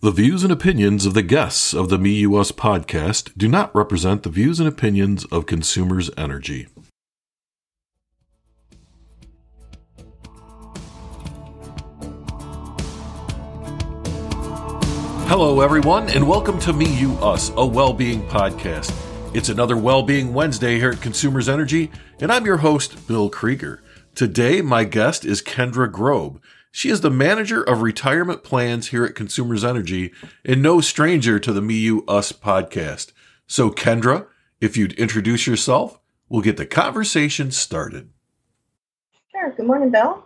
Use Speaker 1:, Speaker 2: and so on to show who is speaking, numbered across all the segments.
Speaker 1: The views and opinions of the guests of the Me You Us podcast do not represent the views and opinions of Consumers Energy. Hello, everyone, and welcome to Me You Us, a well being podcast. It's another Well Being Wednesday here at Consumers Energy, and I'm your host, Bill Krieger. Today, my guest is Kendra Grobe. She is the manager of retirement plans here at Consumers Energy and no stranger to the Me You Us podcast. So, Kendra, if you'd introduce yourself, we'll get the conversation started.
Speaker 2: Sure. Good morning, Bill.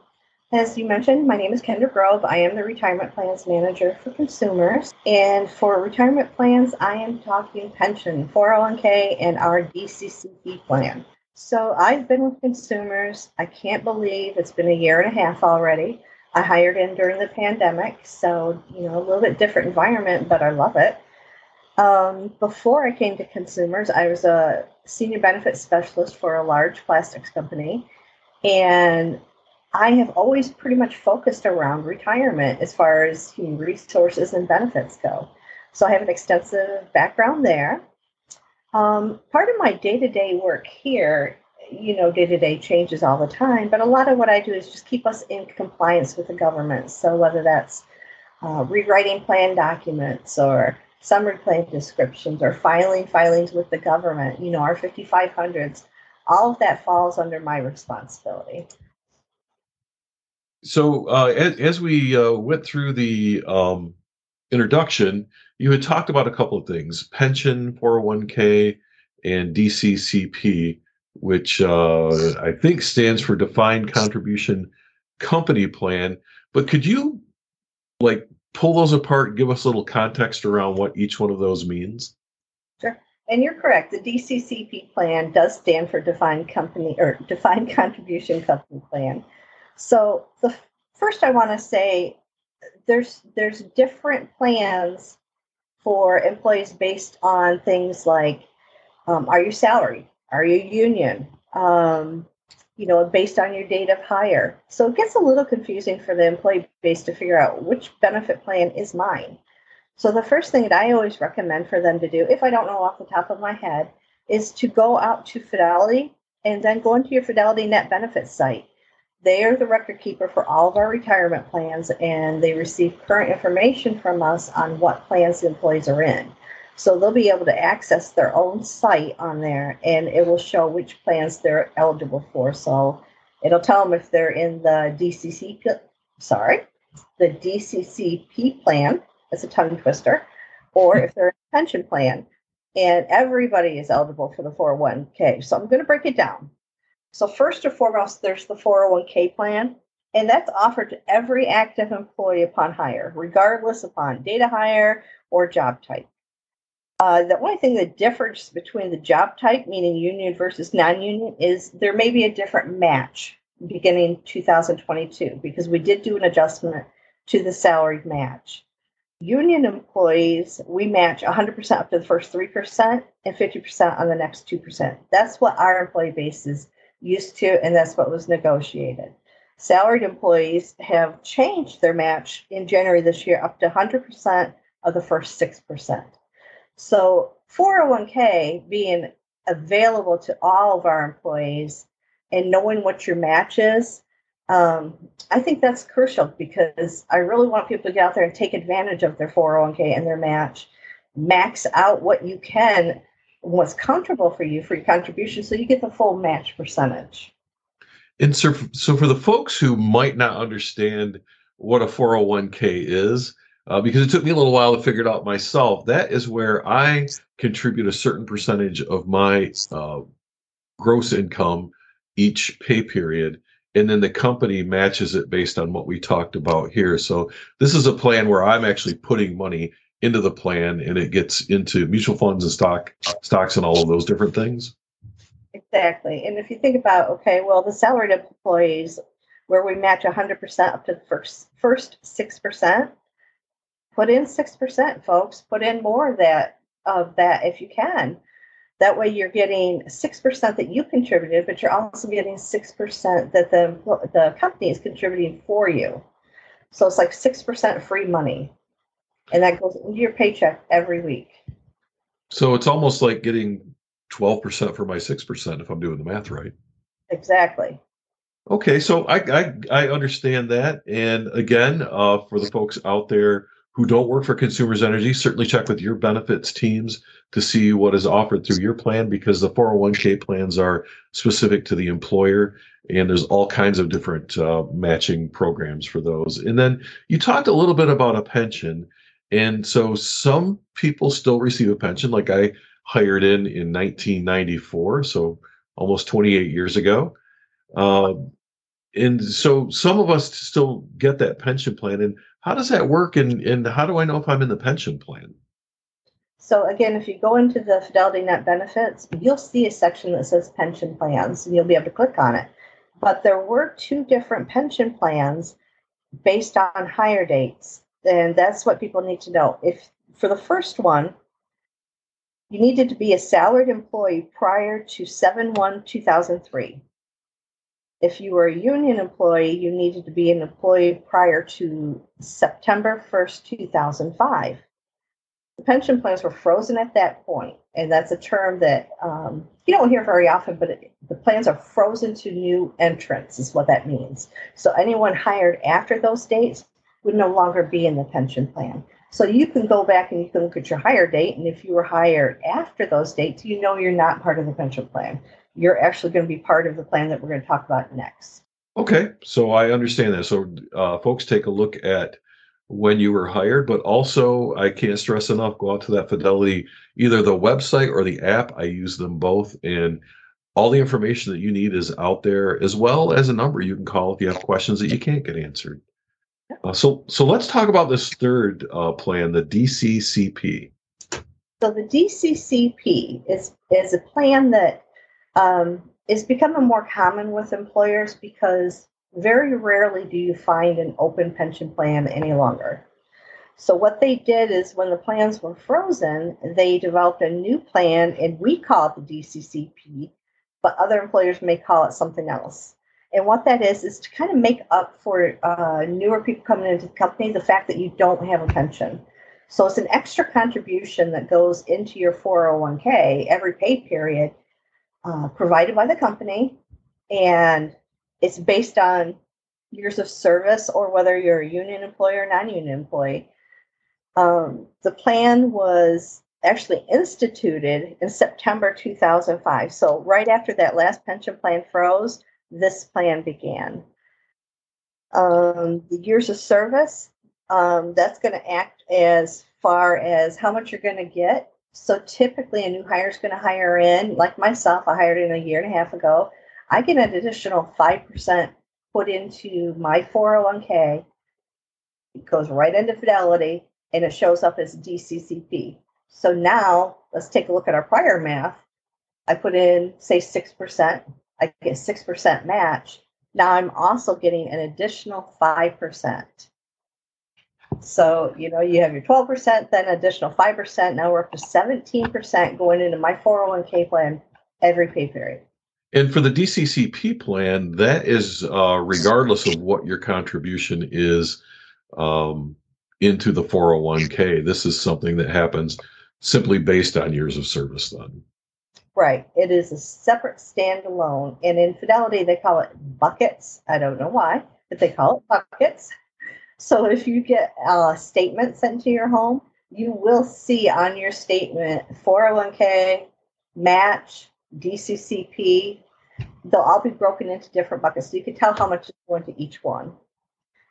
Speaker 2: As you mentioned, my name is Kendra Grove. I am the retirement plans manager for consumers. And for retirement plans, I am talking pension, 401k, and our DCCP plan. So I've been with consumers. I can't believe it's been a year and a half already. I hired in during the pandemic, so you know a little bit different environment, but I love it. Um, before I came to consumers, I was a senior benefit specialist for a large plastics company, and I have always pretty much focused around retirement as far as human resources and benefits go. So I have an extensive background there. Um, part of my day to day work here you know, day to day changes all the time. But a lot of what I do is just keep us in compliance with the government. So whether that's uh, rewriting plan documents or summary plan descriptions or filing filings with the government, you know, our 5500s, all of that falls under my responsibility.
Speaker 1: So uh, as, as, we uh, went through the um, introduction, you had talked about a couple of things: pension, 401k, and DCCP which uh, I think stands for Defined Contribution Company Plan. But could you like pull those apart, give us a little context around what each one of those means?
Speaker 2: Sure. And you're correct. The DCCP plan does stand for Defined Company or Defined Contribution Company Plan. So the first I want to say there's there's different plans for employees based on things like um, are you salaried? Are you union? Um, you know, based on your date of hire. So it gets a little confusing for the employee base to figure out which benefit plan is mine. So the first thing that I always recommend for them to do, if I don't know off the top of my head, is to go out to Fidelity and then go into your Fidelity Net Benefits site. They are the record keeper for all of our retirement plans, and they receive current information from us on what plans the employees are in. So they'll be able to access their own site on there and it will show which plans they're eligible for. So it'll tell them if they're in the DCC, sorry, the DCCP plan, it's a tongue twister, or if they're in a pension plan. And everybody is eligible for the 401k. So I'm going to break it down. So, first and foremost, there's the 401k plan, and that's offered to every active employee upon hire, regardless upon data hire or job type. Uh, the only thing that differs between the job type, meaning union versus non-union, is there may be a different match beginning 2022 because we did do an adjustment to the salaried match. Union employees, we match 100% up to the first 3% and 50% on the next 2%. That's what our employee base is used to, and that's what was negotiated. Salaried employees have changed their match in January this year up to 100% of the first 6%. So 401k being available to all of our employees and knowing what your match is, um, I think that's crucial because I really want people to get out there and take advantage of their 401k and their match. Max out what you can, what's comfortable for you for your contribution, so you get the full match percentage.
Speaker 1: And so, so for the folks who might not understand what a 401k is, uh, because it took me a little while to figure it out myself. That is where I contribute a certain percentage of my uh, gross income each pay period. And then the company matches it based on what we talked about here. So this is a plan where I'm actually putting money into the plan and it gets into mutual funds and stock stocks and all of those different things.
Speaker 2: Exactly. And if you think about, okay, well, the salaried employees where we match 100% up to the first first 6%, put in 6%, folks. Put in more of that of that if you can. That way you're getting 6% that you contributed, but you're also getting 6% that the, the company is contributing for you. So it's like 6% free money. and that goes into your paycheck every week.
Speaker 1: So it's almost like getting 12% for my 6% if I'm doing the math right.
Speaker 2: Exactly.
Speaker 1: Okay, so I I, I understand that, and again, uh, for the folks out there who don't work for Consumers Energy, certainly check with your benefits teams to see what is offered through your plan because the 401k plans are specific to the employer, and there's all kinds of different uh, matching programs for those. And then you talked a little bit about a pension, and so some people still receive a pension, like I hired in in 1994, so almost 28 years ago. Uh, and so some of us still get that pension plan. And how does that work? And, and how do I know if I'm in the pension plan?
Speaker 2: So again, if you go into the Fidelity Net benefits, you'll see a section that says pension plans, and you'll be able to click on it. But there were two different pension plans based on hire dates, and that's what people need to know. If for the first one, you needed to be a salaried employee prior to 7 1 2003. If you were a union employee, you needed to be an employee prior to September 1st, 2005. The pension plans were frozen at that point, and that's a term that um, you don't hear very often, but it, the plans are frozen to new entrants, is what that means. So anyone hired after those dates would no longer be in the pension plan. So you can go back and you can look at your hire date, and if you were hired after those dates, you know you're not part of the pension plan. You're actually going to be part of the plan that we're going to talk about next.
Speaker 1: Okay, so I understand that. So uh, folks, take a look at when you were hired, but also I can't stress enough. Go out to that Fidelity, either the website or the app. I use them both, and all the information that you need is out there, as well as a number you can call if you have questions that you can't get answered. Uh, so, so let's talk about this third uh, plan, the DCCP.
Speaker 2: So the DCCP is is a plan that um, is becoming more common with employers because very rarely do you find an open pension plan any longer. So what they did is when the plans were frozen, they developed a new plan, and we call it the DCCP, but other employers may call it something else. And what that is, is to kind of make up for uh, newer people coming into the company the fact that you don't have a pension. So it's an extra contribution that goes into your 401k every pay period uh, provided by the company. And it's based on years of service or whether you're a union employee or non union employee. Um, the plan was actually instituted in September 2005. So, right after that last pension plan froze, this plan began. Um, the years of service, um, that's going to act as far as how much you're going to get. So typically, a new hire is going to hire in, like myself, I hired in a year and a half ago. I get an additional 5% put into my 401k. It goes right into Fidelity and it shows up as DCCP. So now let's take a look at our prior math. I put in, say, 6%. I get 6% match. Now I'm also getting an additional 5%. So, you know, you have your 12%, then additional 5%. Now we're up to 17% going into my 401k plan every pay period.
Speaker 1: And for the DCCP plan, that is uh, regardless of what your contribution is um, into the 401k. This is something that happens simply based on years of service, then.
Speaker 2: Right. It is a separate standalone. And in Fidelity, they call it buckets. I don't know why, but they call it buckets. So if you get uh, a statement sent to your home, you will see on your statement 401k, match, DCCP. They'll all be broken into different buckets. So you can tell how much is going to each one.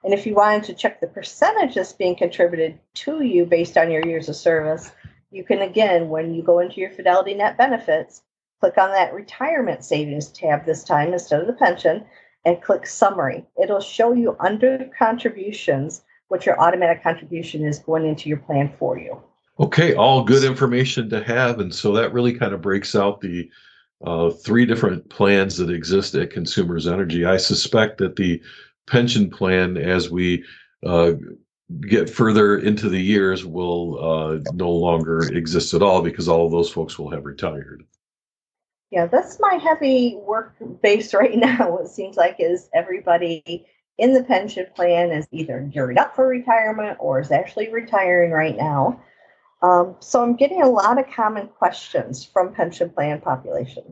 Speaker 2: And if you wanted to check the percentage that's being contributed to you based on your years of service, you can again, when you go into your Fidelity Net benefits, click on that retirement savings tab this time instead of the pension and click summary. It'll show you under contributions what your automatic contribution is going into your plan for you.
Speaker 1: Okay, all good information to have. And so that really kind of breaks out the uh, three different plans that exist at Consumers Energy. I suspect that the pension plan, as we uh, get further into the years will uh, no longer exist at all because all of those folks will have retired.
Speaker 2: Yeah, that's my heavy work base right now. It seems like is everybody in the pension plan is either gearing up for retirement or is actually retiring right now. Um, so I'm getting a lot of common questions from pension plan population.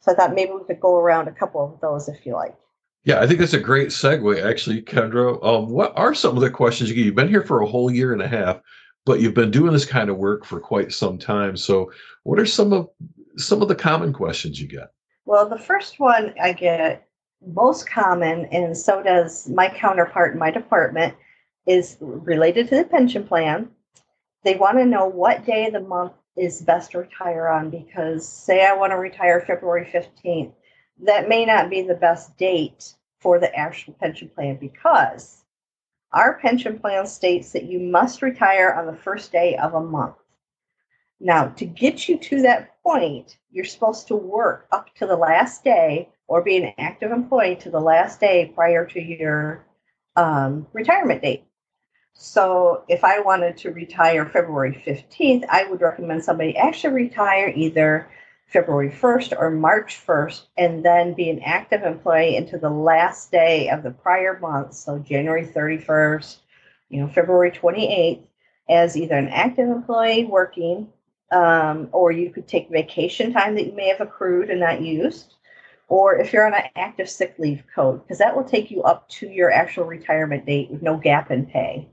Speaker 2: So I thought maybe we could go around a couple of those if you like.
Speaker 1: Yeah, I think that's a great segue, actually, Kendra. Um, what are some of the questions you get? You've been here for a whole year and a half, but you've been doing this kind of work for quite some time. So, what are some of some of the common questions you get?
Speaker 2: Well, the first one I get most common, and so does my counterpart in my department, is related to the pension plan. They want to know what day of the month is best to retire on because, say, I want to retire February 15th, that may not be the best date for the actual pension plan because our pension plan states that you must retire on the first day of a month. Now, to get you to that point, you're supposed to work up to the last day or be an active employee to the last day prior to your um, retirement date. So, if I wanted to retire February 15th, I would recommend somebody actually retire either February 1st or March 1st and then be an active employee into the last day of the prior month, so January 31st, you know, February 28th, as either an active employee working um, or you could take vacation time that you may have accrued and not used, or if you're on an active sick leave code, because that will take you up to your actual retirement date with no gap in pay.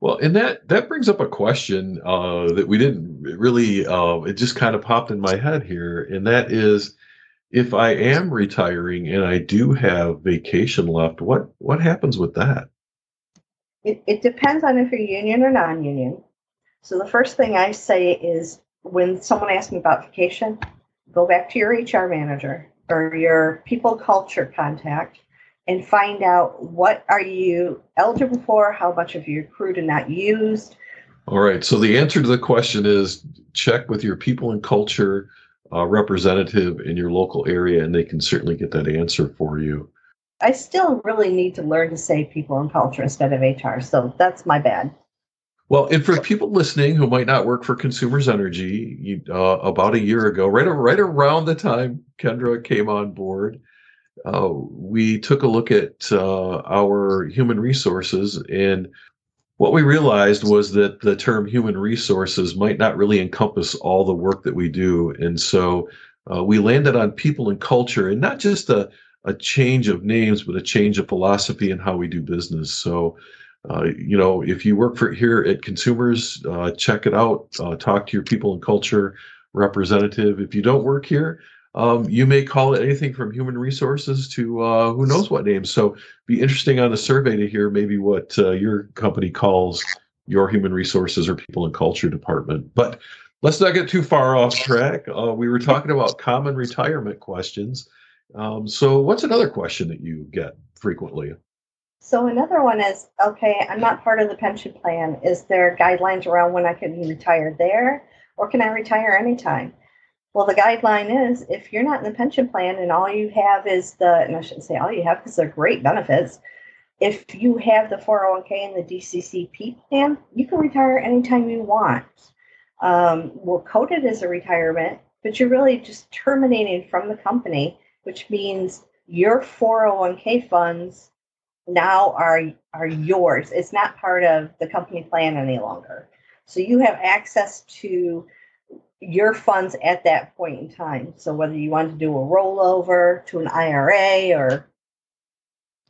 Speaker 1: Well, and that that brings up a question uh, that we didn't really. Uh, it just kind of popped in my head here, and that is, if I am retiring and I do have vacation left, what what happens with that?
Speaker 2: It, it depends on if you're union or non-union. So the first thing I say is when someone asks me about vacation, go back to your HR manager or your people culture contact and find out what are you eligible for, how much of you accrued and not used.
Speaker 1: All right. So the answer to the question is check with your people and culture uh, representative in your local area, and they can certainly get that answer for you.
Speaker 2: I still really need to learn to say people and culture instead of HR. So that's my bad.
Speaker 1: Well, and for people listening who might not work for Consumers Energy, you, uh, about a year ago, right right around the time Kendra came on board, uh, we took a look at uh, our human resources, and what we realized was that the term human resources might not really encompass all the work that we do, and so uh, we landed on people and culture, and not just a a change of names, but a change of philosophy and how we do business. So uh, you know, if you work for here at Consumers, uh, check it out. Uh, talk to your people and culture representative. If you don't work here, um, you may call it anything from human resources to uh, who knows what names. So, be interesting on the survey to hear maybe what uh, your company calls your human resources or people and culture department. But let's not get too far off track. we were talking about common retirement questions. Um, so, what's another question that you get frequently?
Speaker 2: So another one is okay, I'm not part of the pension plan. Is there guidelines around when I can retire there or can I retire anytime? Well, the guideline is if you're not in the pension plan and all you have is the, and I shouldn't say all you have because they're great benefits. If you have the 401k and the DCCP plan, you can retire anytime you want. Um, we'll code it as a retirement, but you're really just terminating from the company, which means your 401k funds now are are yours. It's not part of the company plan any longer. So you have access to your funds at that point in time. So whether you want to do a rollover to an IRA or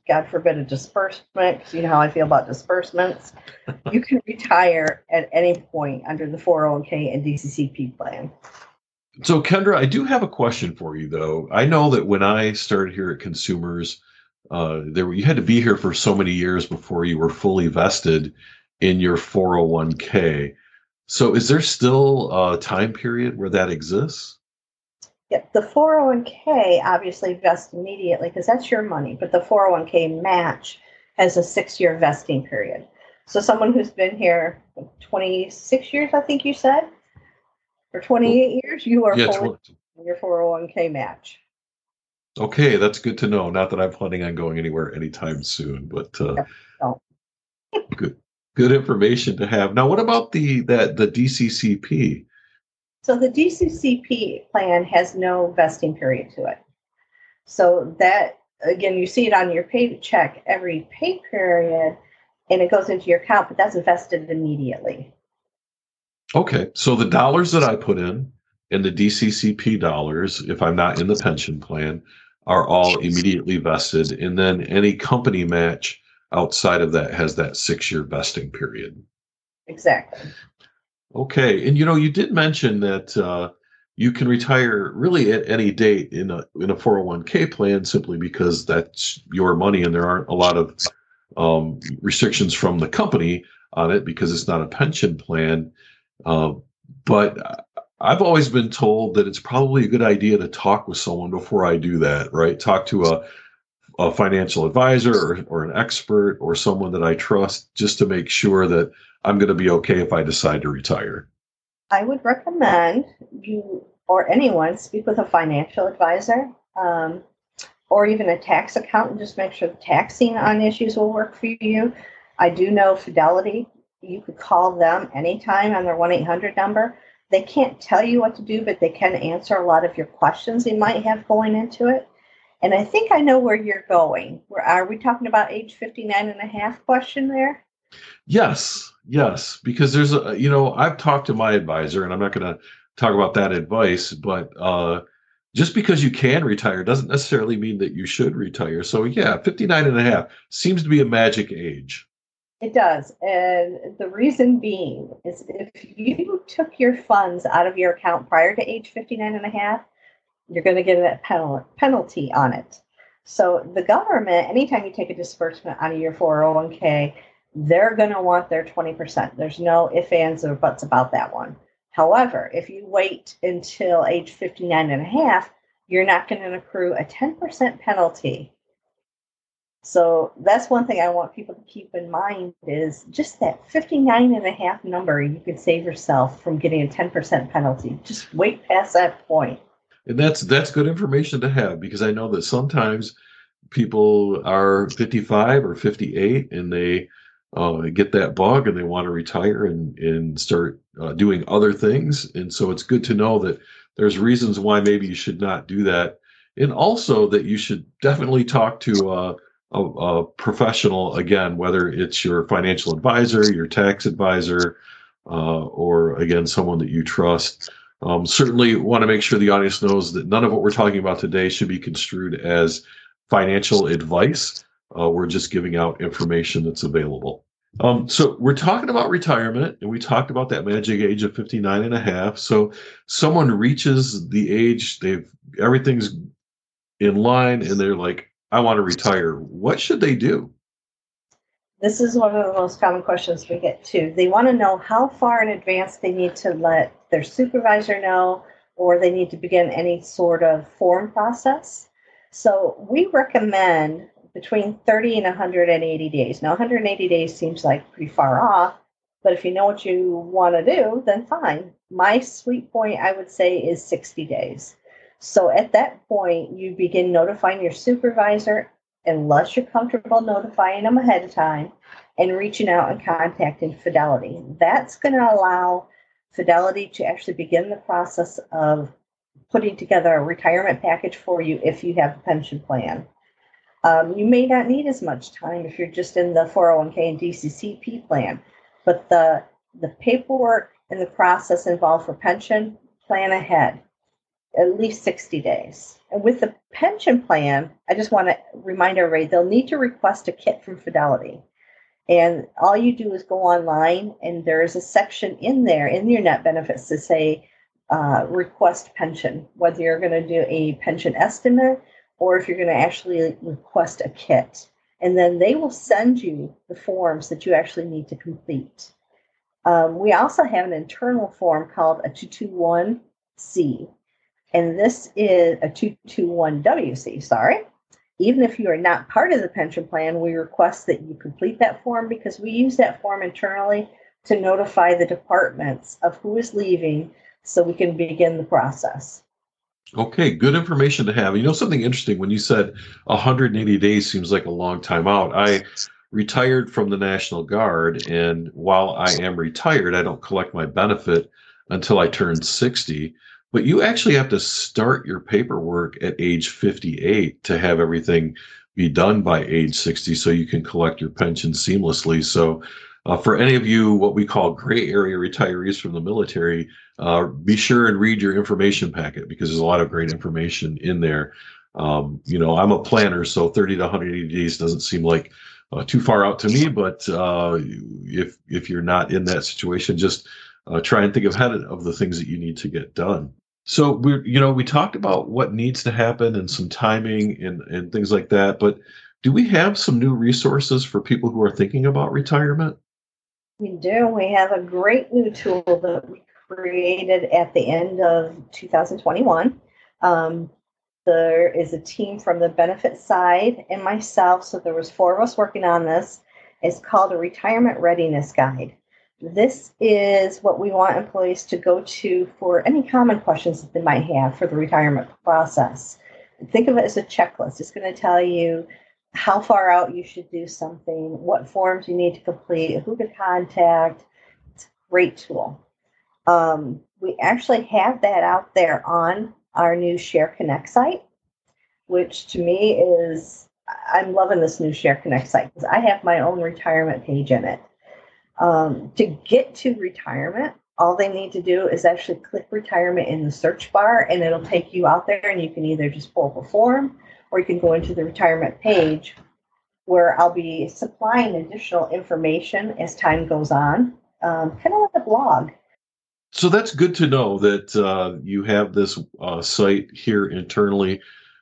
Speaker 2: God forbid a disbursement, because you know how I feel about disbursements, you can retire at any point under the 401k and DCCP plan.
Speaker 1: So, Kendra, I do have a question for you, though. I know that when I started here at Consumers, uh, there you had to be here for so many years before you were fully vested in your 401k. So is there still a time period where that exists?
Speaker 2: Yeah, the 401k obviously vests immediately because that's your money, but the 401k match has a six year vesting period. So someone who's been here 26 years, I think you said, or 28 years, you are yeah, fully 20. your 401k match.
Speaker 1: Okay, that's good to know. Not that I'm planning on going anywhere anytime soon, but uh, no. good good information to have. Now, what about the that the DCCP?
Speaker 2: So the DCCP plan has no vesting period to it. So that again, you see it on your paycheck every pay period and it goes into your account, but that's invested immediately.
Speaker 1: Okay. So the dollars that I put in and the DCCP dollars, if I'm not in the pension plan, are all immediately vested. And then any company match outside of that has that six year vesting period.
Speaker 2: Exactly.
Speaker 1: Okay. And you know, you did mention that uh, you can retire really at any date in a in a 401k plan simply because that's your money and there aren't a lot of um, restrictions from the company on it because it's not a pension plan. Uh, but I've always been told that it's probably a good idea to talk with someone before I do that, right? Talk to a, a financial advisor or, or an expert or someone that I trust just to make sure that I'm going to be okay if I decide to retire.
Speaker 2: I would recommend you or anyone speak with a financial advisor um, or even a tax accountant. Just make sure the taxing on issues will work for you. I do know Fidelity. You could call them anytime on their 1 800 number. They can't tell you what to do, but they can answer a lot of your questions you might have going into it. And I think I know where you're going. Where are we talking about age 59 and a half question there?
Speaker 1: Yes, yes, because there's a you know I've talked to my advisor, and I'm not going to talk about that advice, but uh, just because you can retire doesn't necessarily mean that you should retire. So yeah, 59 and a half seems to be a magic age.
Speaker 2: It does. And the reason being is if you took your funds out of your account prior to age 59 and a half, you're going to get a penalty on it. So the government, anytime you take a disbursement out of your 401k, they're going to want their 20%. There's no ifs, ands, or buts about that one. However, if you wait until age 59 and a half, you're not going to accrue a 10% penalty. So that's one thing I want people to keep in mind is just that 59 and a half number, you could save yourself from getting a 10% penalty. Just wait past that point.
Speaker 1: And that's that's good information to have because I know that sometimes people are 55 or 58 and they uh, get that bug and they want to retire and and start uh, doing other things. And so it's good to know that there's reasons why maybe you should not do that, and also that you should definitely talk to uh, a, a, professional again, whether it's your financial advisor, your tax advisor, uh, or again someone that you trust. Um, certainly want to make sure the audience knows that none of what we're talking about today should be construed as financial advice. Uh, we're just giving out information that's available. Um, so we're talking about retirement and we talked about that magic age of 59 and a half. So someone reaches the age, they've everything's in line and they're like, I want to retire. What should they do?
Speaker 2: This is one of the most common questions we get too. They want to know how far in advance they need to let their supervisor know or they need to begin any sort of form process. So we recommend between 30 and 180 days. Now, 180 days seems like pretty far off, but if you know what you want to do, then fine. My sweet point, I would say, is 60 days. So at that point, you begin notifying your supervisor, unless you're comfortable notifying them ahead of time, and reaching out and contacting Fidelity. That's going to allow Fidelity to actually begin the process of putting together a retirement package for you if you have a pension plan. Um, you may not need as much time if you're just in the 401k and DCCP plan, but the the paperwork and the process involved for pension plan ahead at least 60 days. And with the pension plan, I just want to remind everybody they'll need to request a kit from Fidelity. And all you do is go online, and there is a section in there in your net benefits to say uh, request pension, whether you're going to do a pension estimate or if you're going to actually request a kit. And then they will send you the forms that you actually need to complete. Um, we also have an internal form called a 221C, and this is a 221WC, sorry. Even if you are not part of the pension plan, we request that you complete that form because we use that form internally to notify the departments of who is leaving so we can begin the process.
Speaker 1: Okay, good information to have. You know, something interesting when you said 180 days seems like a long time out. I retired from the National Guard, and while I am retired, I don't collect my benefit until I turn 60. But you actually have to start your paperwork at age 58 to have everything be done by age 60 so you can collect your pension seamlessly. So, uh, for any of you, what we call gray area retirees from the military, uh, be sure and read your information packet because there's a lot of great information in there. Um, you know, I'm a planner, so 30 to 180 days doesn't seem like uh, too far out to me. But uh, if if you're not in that situation, just uh, try and think ahead of the things that you need to get done. So we, you know, we talked about what needs to happen and some timing and and things like that. But do we have some new resources for people who are thinking about retirement?
Speaker 2: We do. We have a great new tool that we created at the end of 2021. Um, there is a team from the benefit side and myself, so there was four of us working on this. It's called a retirement readiness guide. This is what we want employees to go to for any common questions that they might have for the retirement process. Think of it as a checklist. It's going to tell you how far out you should do something, what forms you need to complete, who to contact. It's a great tool. Um, we actually have that out there on our new Share Connect site, which to me is, I'm loving this new Share Connect site because I have my own retirement page in it. Um, to get to retirement, all they need to do is actually click retirement in the search bar and it'll take you out there and you can either just pull up a form or you can go into the retirement page where I'll be supplying additional information as time goes on, um, kind of like a blog.
Speaker 1: So that's good to know that uh, you have this uh, site here internally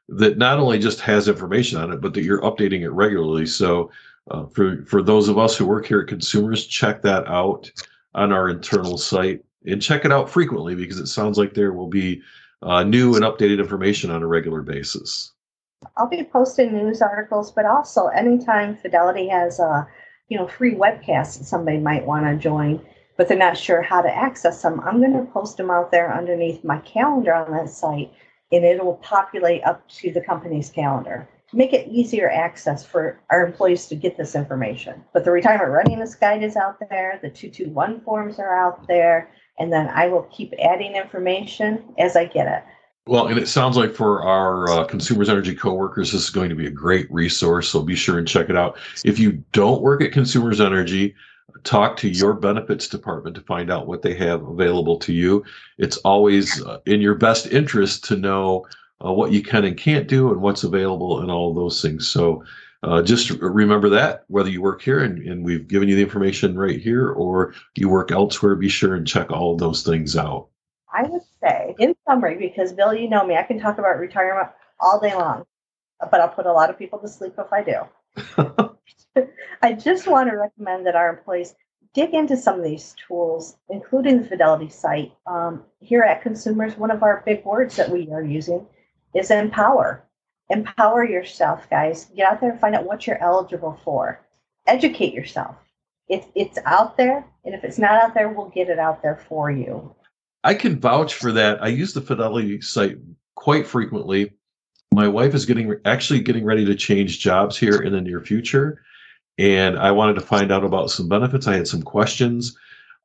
Speaker 1: that not only just has information on it, but that you're updating it regularly. So uh, for for those of us who work here at Consumers, check that out on our internal site and check it out frequently because it sounds like there will be uh, new and updated information on a regular basis.
Speaker 2: I'll be posting news articles, but also anytime Fidelity has a you know free webcast that somebody might want to join but they're not sure how to access them, I'm going to post them out there underneath my calendar on that site, and it will populate up to the company's calendar. Make it easier access for our employees to get this information. But the retirement readiness guide is out there, the 221 forms are out there, and then I will keep adding information as I get it.
Speaker 1: Well, and it sounds like for our uh, Consumers Energy coworkers, this is going to be a great resource. So be sure and check it out. If you don't work at Consumers Energy, talk to your benefits department to find out what they have available to you. It's always uh, in your best interest to know uh, what you can and can't do and what's available and all those things. So uh, just remember that whether you work here and, and we've given you the information right here or you work elsewhere, be sure and check all those things out.
Speaker 2: I would say, in summary, because Bill, you know me, I can talk about retirement all day long, but I'll put a lot of people to sleep if I do. I just want to recommend that our employees dig into some of these tools, including the Fidelity site. Um, here at Consumers, one of our big words that we are using is empower. Empower yourself, guys. Get out there and find out what you're eligible for. Educate yourself. It's it's out there, and if it's not out there, we'll get it out there for you.
Speaker 1: I can vouch for that. I use the Fidelity site quite frequently. My wife is getting actually getting ready to change jobs here in the near future and I wanted to find out about some benefits. I had some questions.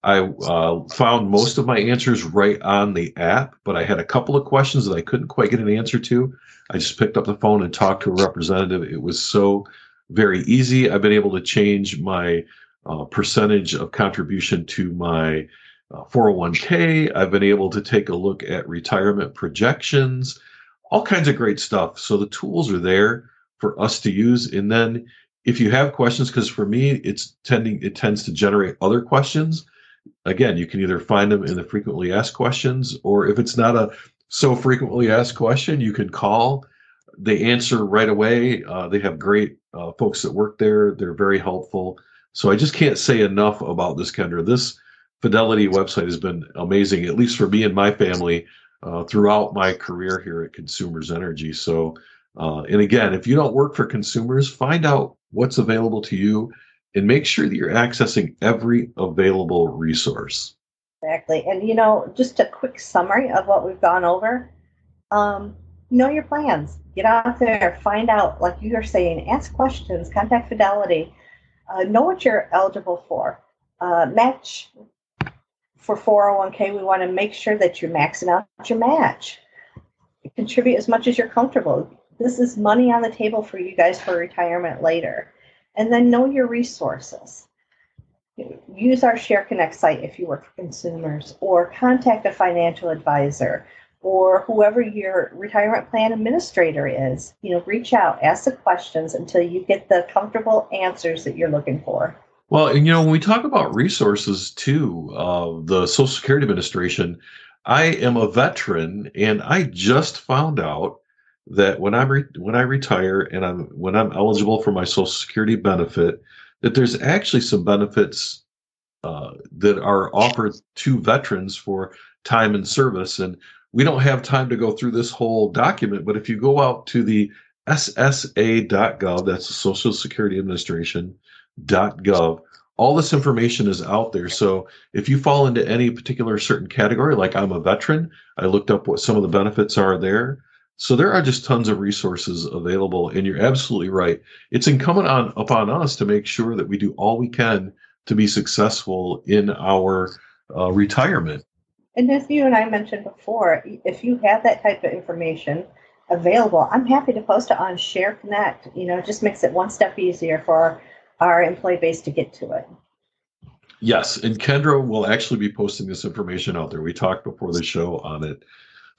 Speaker 1: I uh, found most of my answers right on the app, but I had a couple of questions that I couldn't quite get an answer to. I just picked up the phone and talked to a representative. It was so very easy. I've been able to change my uh, percentage of contribution to my uh, 401k. I've been able to take a look at retirement projections, all kinds of great stuff. So the tools are there for us to use. And then if you have questions, because for me, it's tending it tends to generate other questions. Again, you can either find them in the frequently asked questions, or if it's not a so frequently asked question, you can call. They answer right away. Uh, they have great uh, folks that work there. They're very helpful. So I just can't say enough about this, Kendra. This Fidelity website has been amazing, at least for me and my family, uh, throughout my career here at Consumers Energy. So, uh, and again, if you don't work for consumers, find out what's available to you, and make sure that you're accessing every available resource.
Speaker 2: Exactly. And, you know, just a quick summary of what we've gone over. Um, know your plans. Get out there, find out, like you are saying, ask questions, contact Fidelity, uh, know what you're eligible for, uh, match for 401k, we want to make sure that you're maxing out your match. Contribute as much as you're comfortable. This is money on the table for you guys for retirement later. And then know your resources. Use our Share Connect site if you work for consumers, or contact a financial advisor or whoever your retirement plan administrator is. You know, reach out, ask the questions until you get the comfortable answers that you're looking for.
Speaker 1: Well, and you know, when we talk about resources too, uh, the Social Security Administration, I am a veteran, and I just found out that when I re- when I retire and I'm when I'm eligible for my Social Security benefit, that there's actually some benefits uh, that are offered to veterans for time and service. And we don't have time to go through this whole document, but if you go out to the SSA.gov, that's the Social Security Administration.gov, all this information is out there. So if you fall into any particular certain category, like I'm a veteran, I looked up what some of the benefits are there. So there are just tons of resources available, and you're absolutely right. It's incumbent on upon us to make sure that we do all we can to be successful in our uh, retirement.
Speaker 2: And as you and I mentioned before, if you have that type of information available, I'm happy to post it on Share Connect. You know, it just makes it one step easier for our, our employee base to get to it.
Speaker 1: Yes, and Kendra will actually be posting this information out there. We talked before the show on it.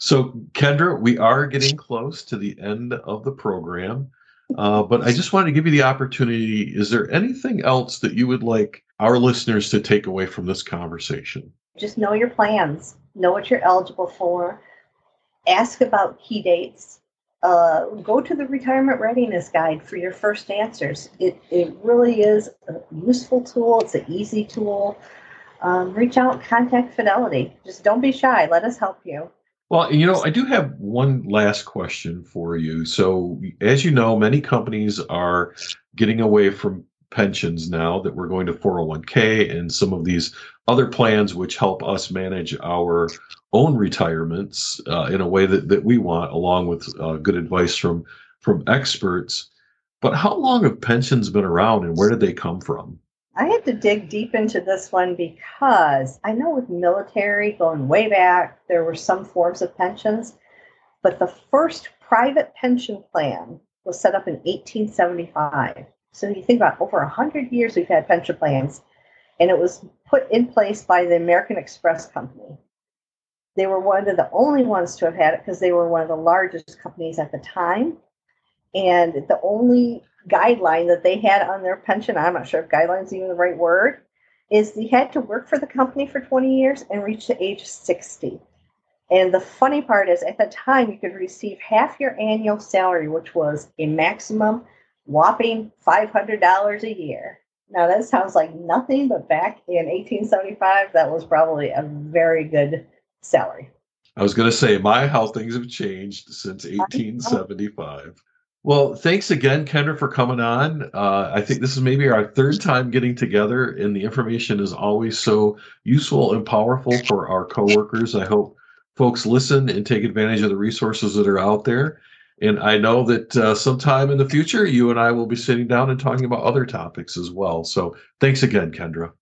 Speaker 1: So, Kendra, we are getting close to the end of the program, uh, but I just wanted to give you the opportunity. Is there anything else that you would like our listeners to take away from this conversation?
Speaker 2: Just know your plans, know what you're eligible for, ask about key dates, uh, go to the retirement readiness guide for your first answers. It, it really is a useful tool, it's an easy tool. Um, reach out, contact Fidelity. Just don't be shy, let us help you.
Speaker 1: Well, you know, I do have one last question for you. So, as you know, many companies are getting away from pensions now that we're going to 401k and some of these other plans which help us manage our own retirements uh, in a way that, that we want along with uh, good advice from from experts but how long have pensions been around and where did they come from
Speaker 2: i had to dig deep into this one because i know with military going way back there were some forms of pensions but the first private pension plan was set up in 1875 so you think about over 100 years we've had pension plans, and it was put in place by the American Express Company. They were one of the only ones to have had it because they were one of the largest companies at the time. And the only guideline that they had on their pension, I'm not sure if guideline is even the right word, is they had to work for the company for 20 years and reach the age of 60. And the funny part is, at the time, you could receive half your annual salary, which was a maximum whopping $500 a year. Now, that sounds like nothing, but back in 1875, that was probably a very good salary.
Speaker 1: I was going to say, my how things have changed since 1875. Well, thanks again, Kendra, for coming on. Uh, I think this is maybe our third time getting together, and the information is always so useful and powerful for our coworkers. I hope folks listen and take advantage of the resources that are out there. And I know that uh, sometime in the future, you and I will be sitting down and talking about other topics as well. So thanks again, Kendra.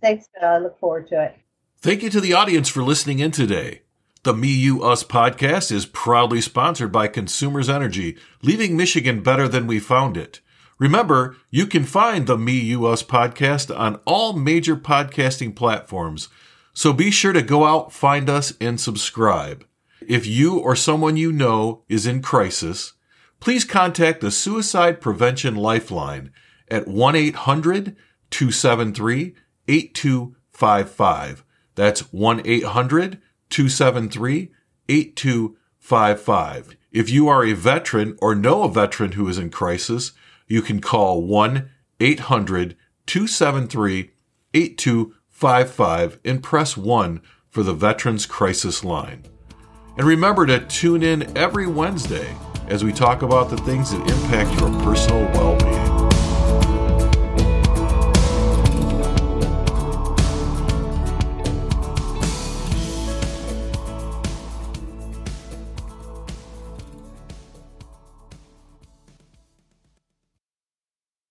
Speaker 2: Thanks. I look forward to it.
Speaker 3: Thank you to the audience for listening in today. The Me, You, Us podcast is proudly sponsored by Consumers Energy, leaving Michigan better than we found it. Remember, you can find the Me, You, Us podcast on all major podcasting platforms. So be sure to go out, find us, and subscribe. If you or someone you know is in crisis, please contact the Suicide Prevention Lifeline at 1 800 273 8255. That's 1 800 273 8255. If you are a veteran or know a veteran who is in crisis, you can call 1 800 273 8255 and press 1 for the Veterans Crisis Line. And remember to tune in every Wednesday as we talk about the things that impact your personal well being.